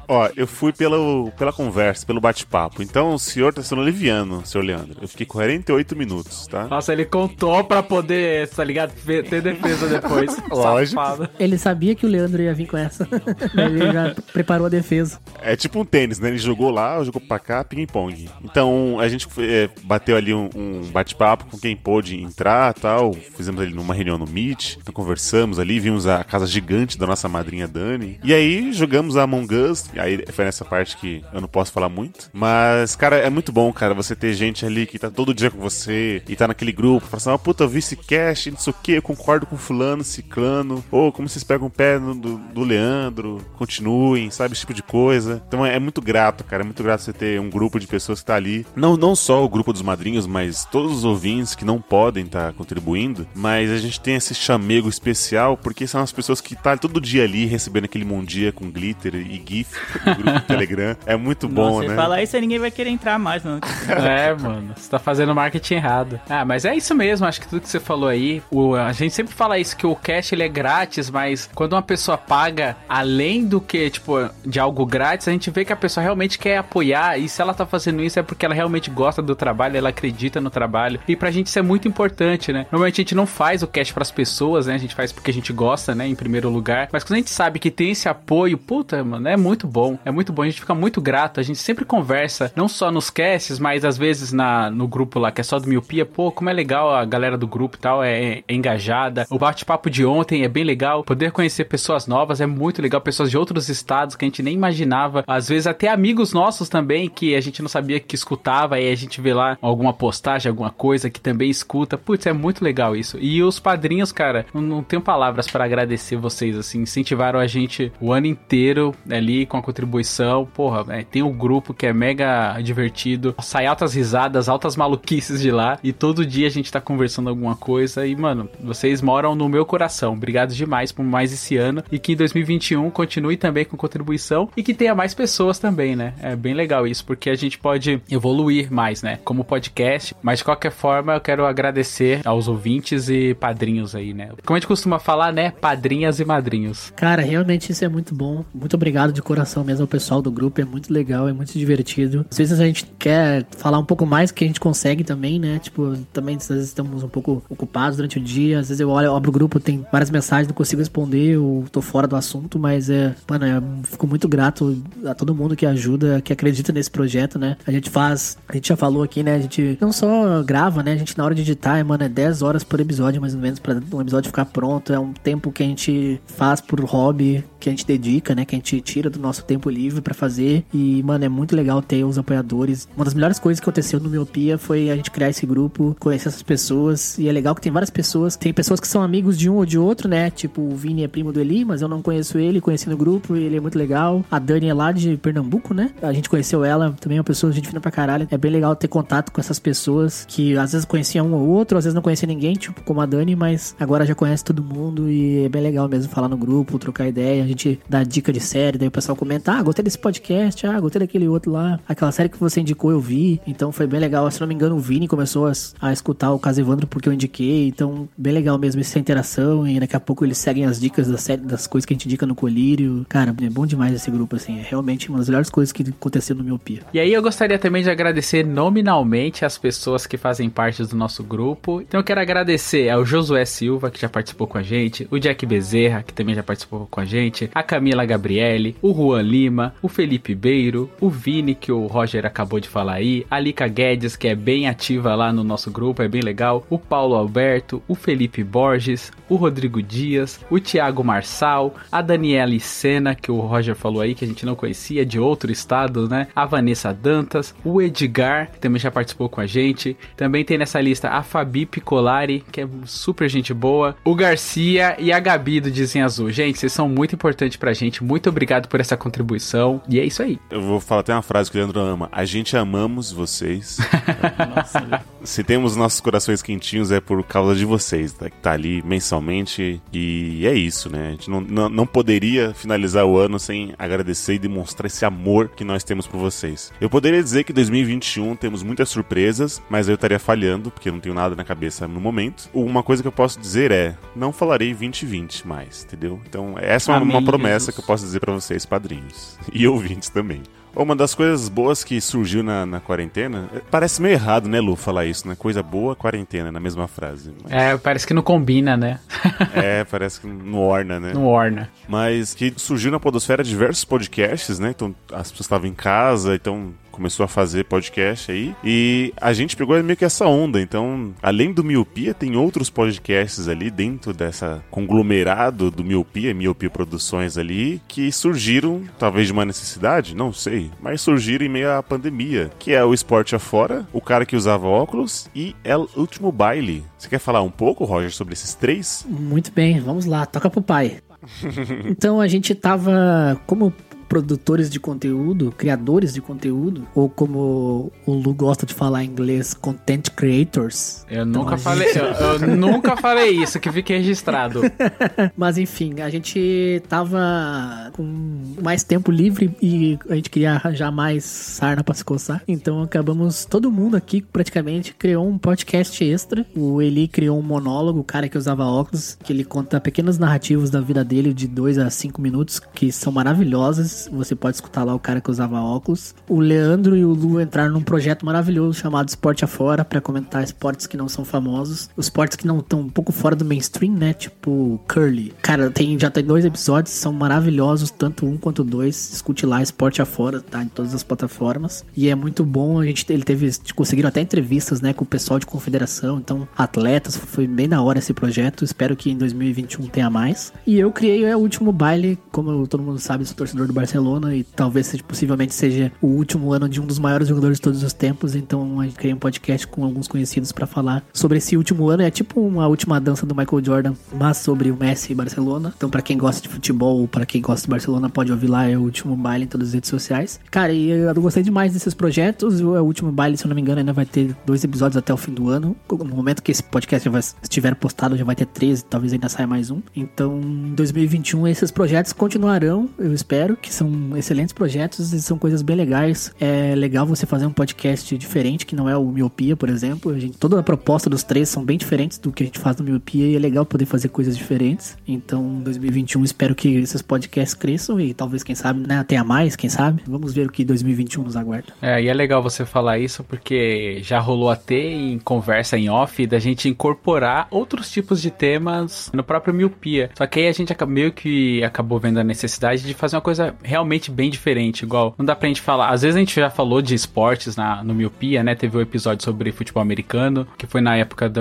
Ó, eu fui pelo, pela conversa, pelo bate-papo. Então o senhor tá sendo liviano, senhor Leandro. Eu fiquei 48 minutos, tá? Nossa, ele contou pra poder, tá ligado? Ter defesa depois. Lógico. Safado. Ele sabia que o Leandro ia vir com essa. Ele já preparou a defesa. É tipo um tênis, né? Ele jogou lá, jogou pra cá, ping-pong. Então a gente é, bateu ali um, um bate-papo com quem pôde entrar tal. Fizemos ali numa reunião no Meet. Então conversamos ali, vimos a casa gigante da nossa madrinha Dani. E aí jogamos a Among Us. E aí foi nessa parte que eu não posso falar muito. Mas, cara, é muito bom, cara, você ter gente ali que tá todo dia com você e tá naquele grupo. Fala assim, ah, puta, eu vi esse cast, não sei o que, eu concordo com fulano, ciclano. Ou como vocês pegam o pé no- do, do Leandro, continuem, sabe? Esse tipo de coisa. Então é, é muito grato, cara. É muito grato você ter um grupo de pessoas que tá ali. Não, não só o grupo dos madrinhos, mas todos os ouvintes que não podem estar contribuindo. Mas a gente tem esse chamego especial porque são as pessoas que tá todo dia ali recebendo aquele bom dia com glitter e GIF do grupo do Telegram. É muito bom, Nossa, né? se falar isso aí ninguém vai querer entrar mais, não. É, mano, você tá fazendo marketing errado. Ah, mas é isso mesmo, acho que tudo que você falou aí, o- a gente sempre fala isso, que o cash ele é grátis, mas quando uma pessoa paga além do que, tipo, de algo grátis, a gente vê que a pessoa realmente quer apoiar, e se ela tá fazendo isso é porque ela realmente gosta do trabalho, ela acredita no trabalho, e pra gente isso é muito importante, né? Normalmente a gente não faz o cash pras pessoas, né? A gente faz porque a gente gosta, né, em primeiro lugar, mas quando a gente sabe que tem esse apoio, puta, mano, é muito bom, é muito bom, a gente fica muito grato, a gente sempre conversa, não só nos casts, mas às vezes na, no grupo lá, que é só do Miopia, pô, como é legal a galera do grupo e tal, é, é engajada. O bate-papo de ontem é bem legal. Poder conhecer pessoas novas é muito legal, pessoas de outros estados que a gente nem imaginava. Às vezes até amigos nossos também, que a gente não sabia que escutava, e a gente vê lá alguma postagem, alguma coisa que também escuta. Putz, é muito legal isso. E os padrinhos, cara, não, não tenho palavras para agradecer vocês, assim, incentivaram a gente o ano inteiro ali com a contribuição. Porra, é, tem um grupo que é mega divertido. Sai altas risadas, altas maluquices de lá. E todo dia a gente tá conversando alguma coisa. E, mano, vocês moram no meu coração. Obrigado demais por mais esse ano. E que em 2021 continue também com contribuição. E que tenha mais pessoas também, né? É bem legal isso, porque a gente pode evoluir mais, né? Como podcast. Mas de qualquer forma, eu quero agradecer aos ouvintes e padrinhos aí, né? Como a gente costuma falar, né? Padrinhas e madrinhos. Cara, realmente isso é muito bom. Muito obrigado de coração mesmo ao pessoal do grupo. É muito legal, é muito divertido. Às vezes a gente quer falar um pouco mais que a gente consegue também, né? Tipo, também às vezes estamos um pouco ocupados durante o dia. Às vezes eu olho, eu abro o grupo, tem várias mensagens, não consigo responder, eu tô fora do assunto, mas é, mano, eu fico muito grato a todo mundo que ajuda, que acredita nesse projeto, né? A gente faz, a gente já falou aqui, né? A gente não só grava, né? A gente na hora de editar, mano, é 10 horas por episódio, mais ou menos, pra um episódio ficar pronto. É um tempo que a gente faz por hobby, que a gente dedica, né? Que a gente tira do nosso tempo livre pra fazer. E, mano, é muito legal ter os apoiadores. Uma das melhores coisas que aconteceu no Miopia foi a gente criar esse grupo, conhecer essas pessoas. E é legal que tem várias pessoas. Tem pessoas que são amigos de um ou de outro, né? Tipo, o Vini é primo do Eli, mas eu não conheço ele, conheci no grupo e ele é muito legal. A Dani é lá de Pernambuco, né? A gente conheceu ela, também é uma pessoa, gente fina pra caralho. É bem legal ter contato com essas pessoas que às vezes conhecia um ou outro, às vezes não conhecia ninguém, tipo como a Dani, mas agora já conhece todo mundo e é bem legal mesmo falar no grupo, trocar ideia. Gente dá dica de série, daí o pessoal comenta: ah, gostei desse podcast, ah, gostei daquele outro lá. Aquela série que você indicou eu vi, então foi bem legal. Se não me engano, o Vini começou a, a escutar o Caso Evandro porque eu indiquei, então bem legal mesmo essa interação e daqui a pouco eles seguem as dicas da série, das coisas que a gente indica no Colírio. Cara, é bom demais esse grupo, assim, é realmente uma das melhores coisas que aconteceu no Miopia. E aí eu gostaria também de agradecer nominalmente as pessoas que fazem parte do nosso grupo. Então eu quero agradecer ao Josué Silva, que já participou com a gente, o Jack Bezerra, que também já participou com a gente, a Camila Gabriele, o Juan Lima, o Felipe Beiro, o Vini, que o Roger acabou de falar aí, a Lika Guedes, que é bem ativa lá no nosso grupo, é bem legal, o Paulo Alberto, o Felipe Borges, o Rodrigo Dias, o Thiago Marçal, a Daniela Sena, que o Roger falou aí, que a gente não conhecia, de outro estado, né? A Vanessa Dantas, o Edgar, que também já participou com a gente. Também tem nessa lista a Fabi Picolari, que é super gente boa, o Garcia e a Gabi do Dizem Azul. Gente, vocês são muito importantes pra gente. Muito obrigado por essa contribuição. E é isso aí. Eu vou falar até uma frase que o Leandro ama. A gente amamos vocês. Se temos nossos corações quentinhos é por causa de vocês, tá? que tá ali mensalmente. E é isso, né? A gente não, não, não poderia finalizar o ano sem agradecer e demonstrar esse amor que nós temos por vocês. Eu poderia dizer que 2021 temos muitas surpresas, mas eu estaria falhando, porque eu não tenho nada na cabeça no momento. Uma coisa que eu posso dizer é: não falarei 2020 mais, entendeu? Então, essa é uma, uma promessa que eu posso dizer pra vocês, padrinhos. E ouvintes também. Uma das coisas boas que surgiu na, na quarentena, é, parece meio errado, né, Lu, falar isso, né? Coisa boa, quarentena, na mesma frase. Mas- É, parece que não combina, né? é, parece que não orna, né? Não orna. Mas que surgiu na podosfera diversos podcasts, né? Então as pessoas estavam em casa, então começou a fazer podcast aí. E a gente pegou meio que essa onda. Então, além do Miopia, tem outros podcasts ali dentro dessa conglomerado do Miopia, Miopia Produções ali, que surgiram, talvez de uma necessidade, não sei, mas surgiram em meio à pandemia, que é o Esporte Afora, o cara que usava óculos e El Último Baile. Você quer falar um pouco, Roger, sobre esses três? Muito bem, vamos lá, toca pro pai. Então a gente tava como produtores de conteúdo, criadores de conteúdo, ou como o Lu gosta de falar em inglês, content creators. Eu nunca a falei, gente- eu, eu nunca falei isso, que fique registrado. Mas enfim, a gente tava com mais tempo livre e a gente queria arranjar mais sarna pra se coçar. Então acabamos, todo mundo aqui praticamente criou um podcast extra. O Eli criou um monólogo, o cara que usava óculos, que ele conta pequenos narrativos da vida dele de 2 a 5 minutos, que são maravilhosas. Você pode escutar lá o cara que usava óculos. O Leandro e o Lu entraram num projeto maravilhoso chamado Esporte Afora para comentar esportes que não são famosos, os esportes que não estão um pouco fora do mainstream, né? Tipo curly. Cara, tem já tem dois episódios, são maravilhosos, tanto um quanto dois. Escute lá Esporte Afora, tá em todas as plataformas. E é muito bom, a gente ele teve conseguiram até entrevistas, né, com o pessoal de confederação, então atletas, foi bem da hora esse projeto. Espero que em 2021 tenha mais. E eu criei é, o último baile, como todo mundo sabe, sou torcedor do Barcelona Barcelona e talvez possivelmente seja o último ano de um dos maiores jogadores de todos os tempos. Então a gente criou um podcast com alguns conhecidos para falar sobre esse último ano. É tipo uma última dança do Michael Jordan, mas sobre o Messi e Barcelona. Então para quem gosta de futebol, para quem gosta de Barcelona, pode ouvir lá. É o último baile em todas as redes sociais. Cara, e eu gostei demais desses projetos. O último baile, se eu não me engano, ainda vai ter dois episódios até o fim do ano. No momento que esse podcast já vai, estiver postado, já vai ter 13, talvez ainda saia mais um. Então, em 2021, esses projetos continuarão, eu espero, que são excelentes projetos e são coisas bem legais. É legal você fazer um podcast diferente, que não é o Miopia, por exemplo. A gente, toda a proposta dos três são bem diferentes do que a gente faz no Miopia e é legal poder fazer coisas diferentes. Então, em 2021, espero que esses podcasts cresçam e talvez, quem sabe, né, tenha mais, quem sabe. Vamos ver o que 2021 nos aguarda. É, e é legal você falar isso porque já rolou até em conversa em off da gente incorporar outros tipos de temas no próprio Miopia. Só que aí a gente meio que acabou vendo a necessidade de fazer uma coisa realmente bem diferente. Igual, não dá pra gente falar. Às vezes a gente já falou de esportes na, no Miopia, né? Teve um episódio sobre futebol americano, que foi na época do.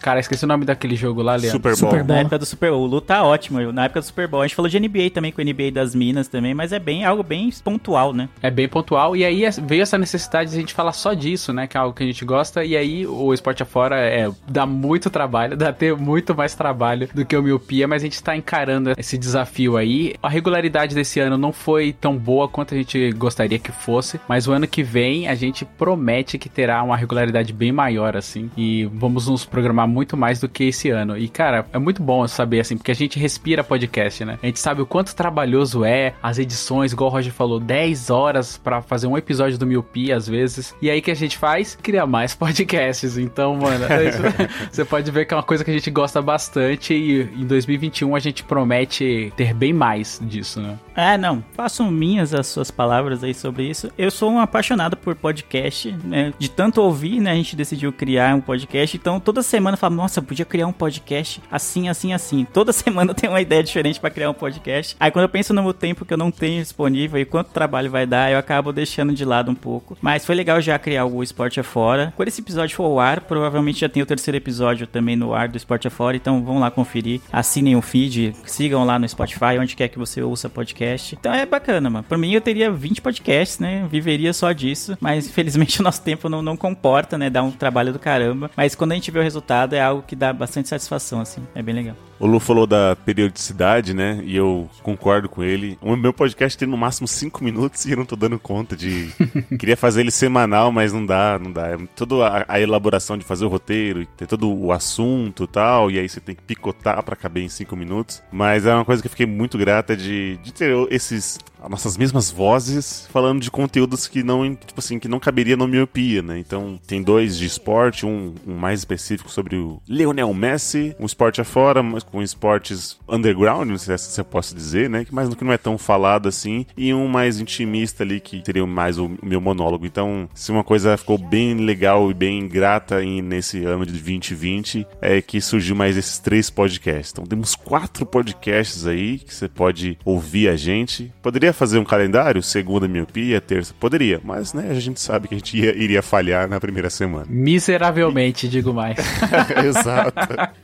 Cara, esqueci o nome daquele jogo lá, Leandro. Super Bowl. Super Bowl. Na época do Super Bowl. O Lu tá ótimo. Na época do Super Bowl. A gente falou de NBA também, com o NBA das Minas também, mas é bem algo bem pontual, né? É bem pontual. E aí veio essa necessidade de a gente falar só disso, né? Que é algo que a gente gosta. E aí o esporte afora é, dá muito trabalho, dá ter muito mais trabalho do que o miopia, mas a gente tá encarando esse desafio aí. A regularidade desse ano não foi tão boa quanto a gente gostaria que fosse, mas o ano que vem a gente promete que terá uma regularidade bem maior, assim. E vamos nos programar muito mais do que esse ano. E, cara, é muito bom saber, assim, porque a gente respira podcast, né? A gente sabe o quanto trabalhoso é as edições, igual o Roger falou, 10 horas para fazer um episódio do Miopia, às vezes. E aí que a gente faz? Criar mais podcasts. Então, mano, é isso. você pode ver que é uma coisa que a gente gosta bastante e em 2021 a gente promete ter bem mais disso, né? É, não. Façam minhas as suas palavras aí sobre isso. Eu sou um apaixonado por podcast, né? De tanto ouvir, né? A gente decidiu criar um podcast. Então, toda semana eu falo, nossa, eu podia criar um podcast assim, assim, assim. Toda semana tem uma ideia diferente para criar um podcast. Aí, quando eu penso no tempo que eu não tenho disponível e quanto trabalho vai dar, eu acabo deixando de lado um pouco. Mas foi legal já criar o Esporte Afora. Quando esse episódio for ao ar, provavelmente já tem o terceiro episódio também no ar do Esporte Afora. Então, vão lá conferir. Assinem o feed, sigam lá no Spotify, onde quer que você ouça podcast. Então, é bacana, mano. Por mim, eu teria 20 podcasts, né? Viveria só disso. Mas, infelizmente, o nosso tempo não, não comporta, né? Dá um trabalho do caramba. Mas quando a gente vê o resultado, é algo que dá bastante satisfação, assim. É bem legal. O Lu falou da periodicidade, né? E eu concordo com ele. O meu podcast tem no máximo 5 minutos e eu não tô dando conta de. Queria fazer ele semanal, mas não dá, não dá. É toda a, a elaboração de fazer o roteiro, ter todo o assunto e tal, e aí você tem que picotar pra caber em 5 minutos. Mas é uma coisa que eu fiquei muito grata de, de ter esses. As nossas mesmas vozes falando de conteúdos que não, tipo assim, que não caberia no miopia, né? Então, tem dois de esporte, um, um mais específico sobre o Lionel Messi, um esporte afora, mas com esportes underground, não sei se eu posso dizer, né? Mas que não é tão falado assim, e um mais intimista ali, que seria mais o meu monólogo. Então, se uma coisa ficou bem legal e bem grata em, nesse ano de 2020, é que surgiu mais esses três podcasts. Então, temos quatro podcasts aí que você pode ouvir a gente. Poderia fazer um calendário, segunda miopia, terça, poderia, mas né, a gente sabe que a gente ia, iria falhar na primeira semana. Miseravelmente, digo mais. Exato.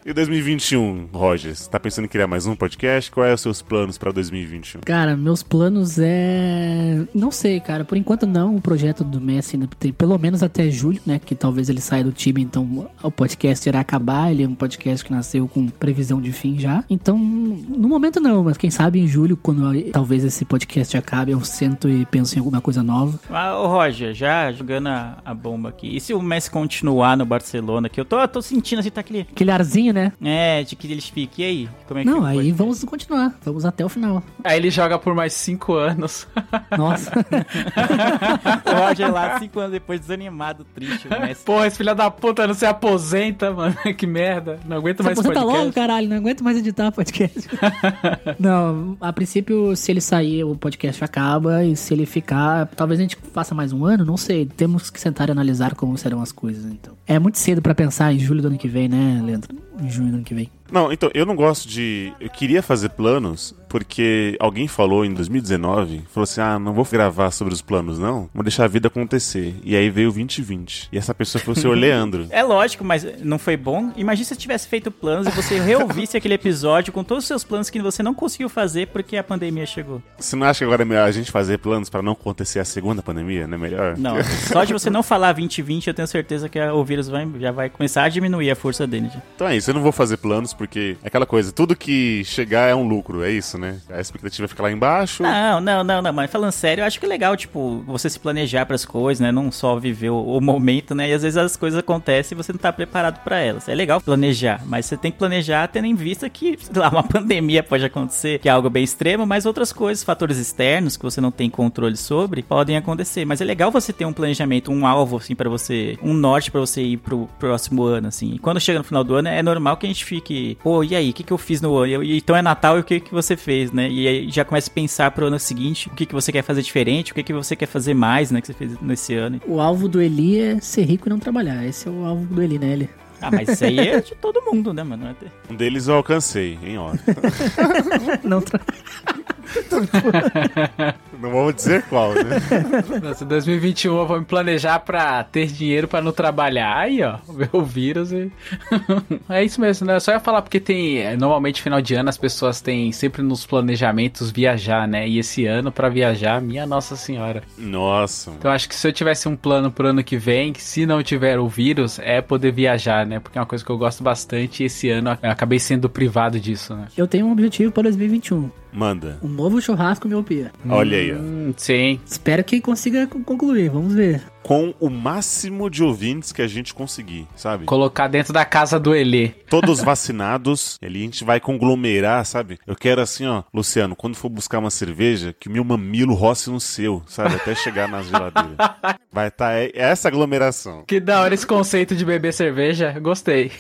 E 2021, Rogers, tá pensando em criar mais um podcast? Quais são os seus planos pra 2021? Cara, meus planos é. Não sei, cara. Por enquanto não. O projeto do Messi ainda tem pelo menos até julho, né? Que talvez ele saia do time, então o podcast irá acabar. Ele é um podcast que nasceu com previsão de fim já. Então, no momento não, mas quem sabe em julho, quando talvez esse podcast acabe, eu sento e penso em alguma coisa nova. Ah, ô Roger, já jogando a, a bomba aqui. E se o Messi continuar no Barcelona, que eu tô, tô sentindo assim, tá aquele. Aquele arzinho, né? É, de que eles fiquem. E aí? Como é que Não, aí podcast? vamos continuar. Vamos até o final. Aí ele joga por mais 5 anos. Nossa. O Roger lá, cinco anos depois, desanimado, triste. O Messi. Porra, esse filho da puta não se aposenta, mano. que merda. Não aguento Você mais aposenta podcast. logo, caralho. Não aguento mais editar podcast. não, a princípio, se ele sair, o podcast acaba. E se ele ficar, talvez a gente faça mais um ano, não sei. Temos que sentar e analisar como serão as coisas, então. É muito cedo pra pensar em julho do ano que vem, né, Leandro? Em junho do ano que vem. Não, então, eu não gosto de. Eu queria fazer planos porque alguém falou em 2019, falou assim: ah, não vou gravar sobre os planos, não, vou deixar a vida acontecer. E aí veio o 2020. E essa pessoa foi o senhor Leandro. É lógico, mas não foi bom. Imagina se você tivesse feito planos e você reouvisse aquele episódio com todos os seus planos que você não conseguiu fazer porque a pandemia chegou. Você não acha que agora é melhor a gente fazer planos pra não acontecer a segunda pandemia, não é melhor? Não, só de você não falar 2020, eu tenho certeza que o vírus vai, já vai começar a diminuir a força dele. já. Então é isso, eu não vou fazer planos porque é aquela coisa, tudo que chegar é um lucro, é isso, né? A expectativa fica lá embaixo. Não, não, não, não, mas falando sério, eu acho que é legal, tipo, você se planejar pras coisas, né? Não só viver o, o momento, né? E às vezes as coisas acontecem e você não tá preparado pra elas. É legal planejar, mas você tem que planejar tendo em vista que, sei lá, uma pandemia pode acontecer, que é algo bem extremo, mas outras coisas, fatores externos que você não tem controle sobre, podem acontecer. Mas é legal você ter um planejamento, um alvo, assim, pra você, um norte pra você ir pro próximo ano, assim. E quando chega no final do ano, é normal que a gente fique, pô, e aí, o que, que eu fiz no ano? E- Então é Natal e o que, que você fez, né? E aí já começa a pensar pro ano seguinte o que, que você quer fazer diferente, o que, que você quer fazer mais, né? Que você fez nesse ano. O alvo do Eli é ser rico e não trabalhar. Esse é o alvo do Eli, né, Eli? Ah, mas isso aí é de todo mundo, né, mano? Um deles eu alcancei, em hora. não tra... Não vamos dizer qual, né? Nossa, 2021 eu vou me planejar pra ter dinheiro pra não trabalhar. Aí, ó, ver o vírus e. é isso mesmo, né? Eu só ia falar porque tem. é, Normalmente, final de ano, as pessoas têm sempre nos planejamentos viajar, né? E esse ano, pra viajar, minha Nossa Senhora. Nossa. Então, acho que se eu tivesse um plano pro ano que vem, se não tiver o vírus, é poder viajar, né? Porque é uma coisa que eu gosto bastante e esse ano eu acabei sendo privado disso, né? Eu tenho um objetivo para 2021. Manda. Um novo churrasco miopia. Olha aí, sim. Espero que consiga con- concluir, vamos ver. Com o máximo de ouvintes que a gente conseguir, sabe? Colocar dentro da casa do Elê. Todos vacinados, e ali a gente vai conglomerar, sabe? Eu quero assim, ó, Luciano, quando for buscar uma cerveja, que o meu mamilo roce no seu, sabe? Até chegar na geladeira. Vai estar tá, é essa aglomeração. Que da hora esse conceito de beber cerveja. Gostei.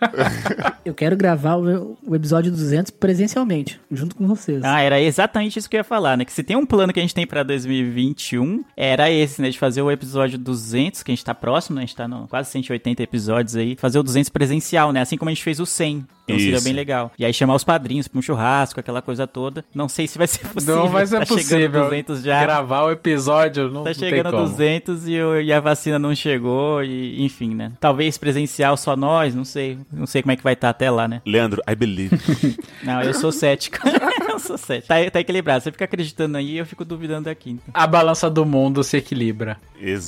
Eu quero gravar o, o episódio 200 presencialmente, junto com vocês. Ah, era exatamente isso que eu ia falar, né? Que se tem um plano que a gente tem pra 2021, era esse, né? De fazer o episódio 200, que a gente tá próximo, né? A gente tá no quase 180 episódios aí. Fazer o 200 presencial, né? Assim como a gente fez o 100. Então seria Isso. bem legal. E aí chamar os padrinhos pra um churrasco, aquela coisa toda. Não sei se vai ser possível. Não vai ser tá possível. chegando 200 já. Gravar o episódio não, Tá não chegando como. 200 e, o- e a vacina não chegou, e enfim, né? Talvez presencial só nós, não sei. Não sei como é que vai estar até lá, né? Leandro, I believe. Não, eu sou cético. eu sou cético. Tá, tá equilibrado. Você fica acreditando aí, eu fico duvidando aqui. Então. A balança do mundo se equilibra. Exato.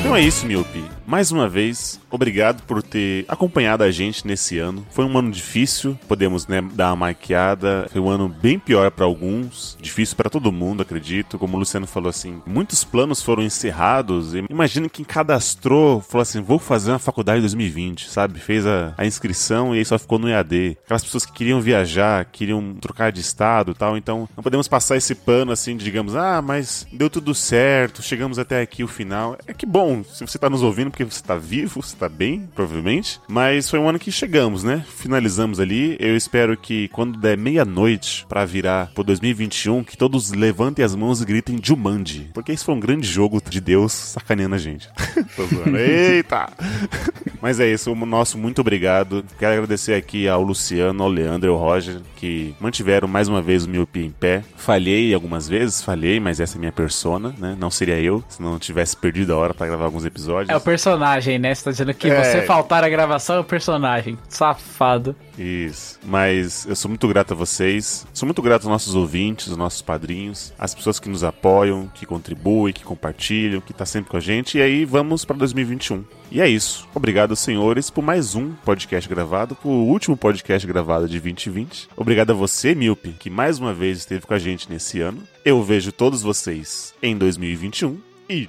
Então é isso, Miopi. Mais uma vez, obrigado por ter acompanhado a gente nesse ano. Foi um ano difícil, podemos né, dar uma maquiada. Foi um ano bem pior para alguns, difícil para todo mundo, acredito. Como o Luciano falou assim, muitos planos foram encerrados. Imagina quem cadastrou, falou assim: vou fazer uma faculdade em 2020, sabe? Fez a, a inscrição e aí só ficou no EAD. Aquelas pessoas que queriam viajar, queriam trocar de estado tal. Então, não podemos passar esse pano assim, digamos, ah, mas deu tudo certo, chegamos até aqui o final. É que bom, se você tá nos ouvindo, porque você tá vivo, você tá bem, provavelmente. Mas foi um ano que chegamos, né? Finalizamos ali. Eu espero que quando der meia-noite pra virar pro 2021, que todos levantem as mãos e gritem Jumanji. Porque isso foi um grande jogo de Deus sacaneando a gente. Tô zoando. Eita! Mas é isso, o nosso muito obrigado. Quero agradecer aqui ao Luciano, ao Leandro e ao Roger, que mantiveram mais uma vez o Miopia em pé. Falhei algumas vezes, falhei, mas essa é minha persona, né? Não seria eu, se não tivesse perdido a hora pra gravar alguns episódios. É o personagem, né? Você tá dizendo que É. você faltar a gravação é o personagem. Safado. Isso. Mas eu sou muito grato a vocês. Sou muito grato aos nossos ouvintes, aos nossos padrinhos, às pessoas que nos apoiam, que contribuem, que compartilham, que tá sempre com a gente. E aí vamos para 2021. E é isso. Obrigado, senhores, por mais um podcast gravado, por último podcast gravado de 2020. Obrigado a você, Milpe, que mais uma vez esteve com a gente nesse ano. Eu vejo todos vocês em 2021 e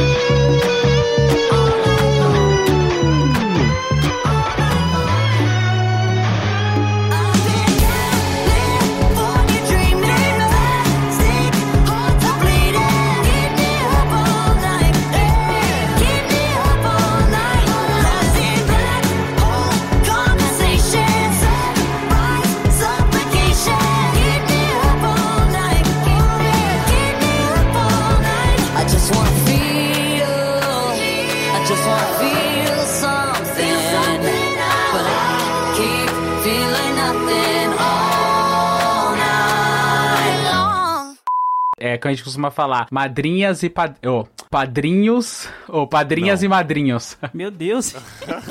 É, que a gente costuma falar, madrinhas e pad... oh, padrinhos, ou padrinhas Não. e madrinhos. Meu Deus.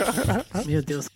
Meu Deus.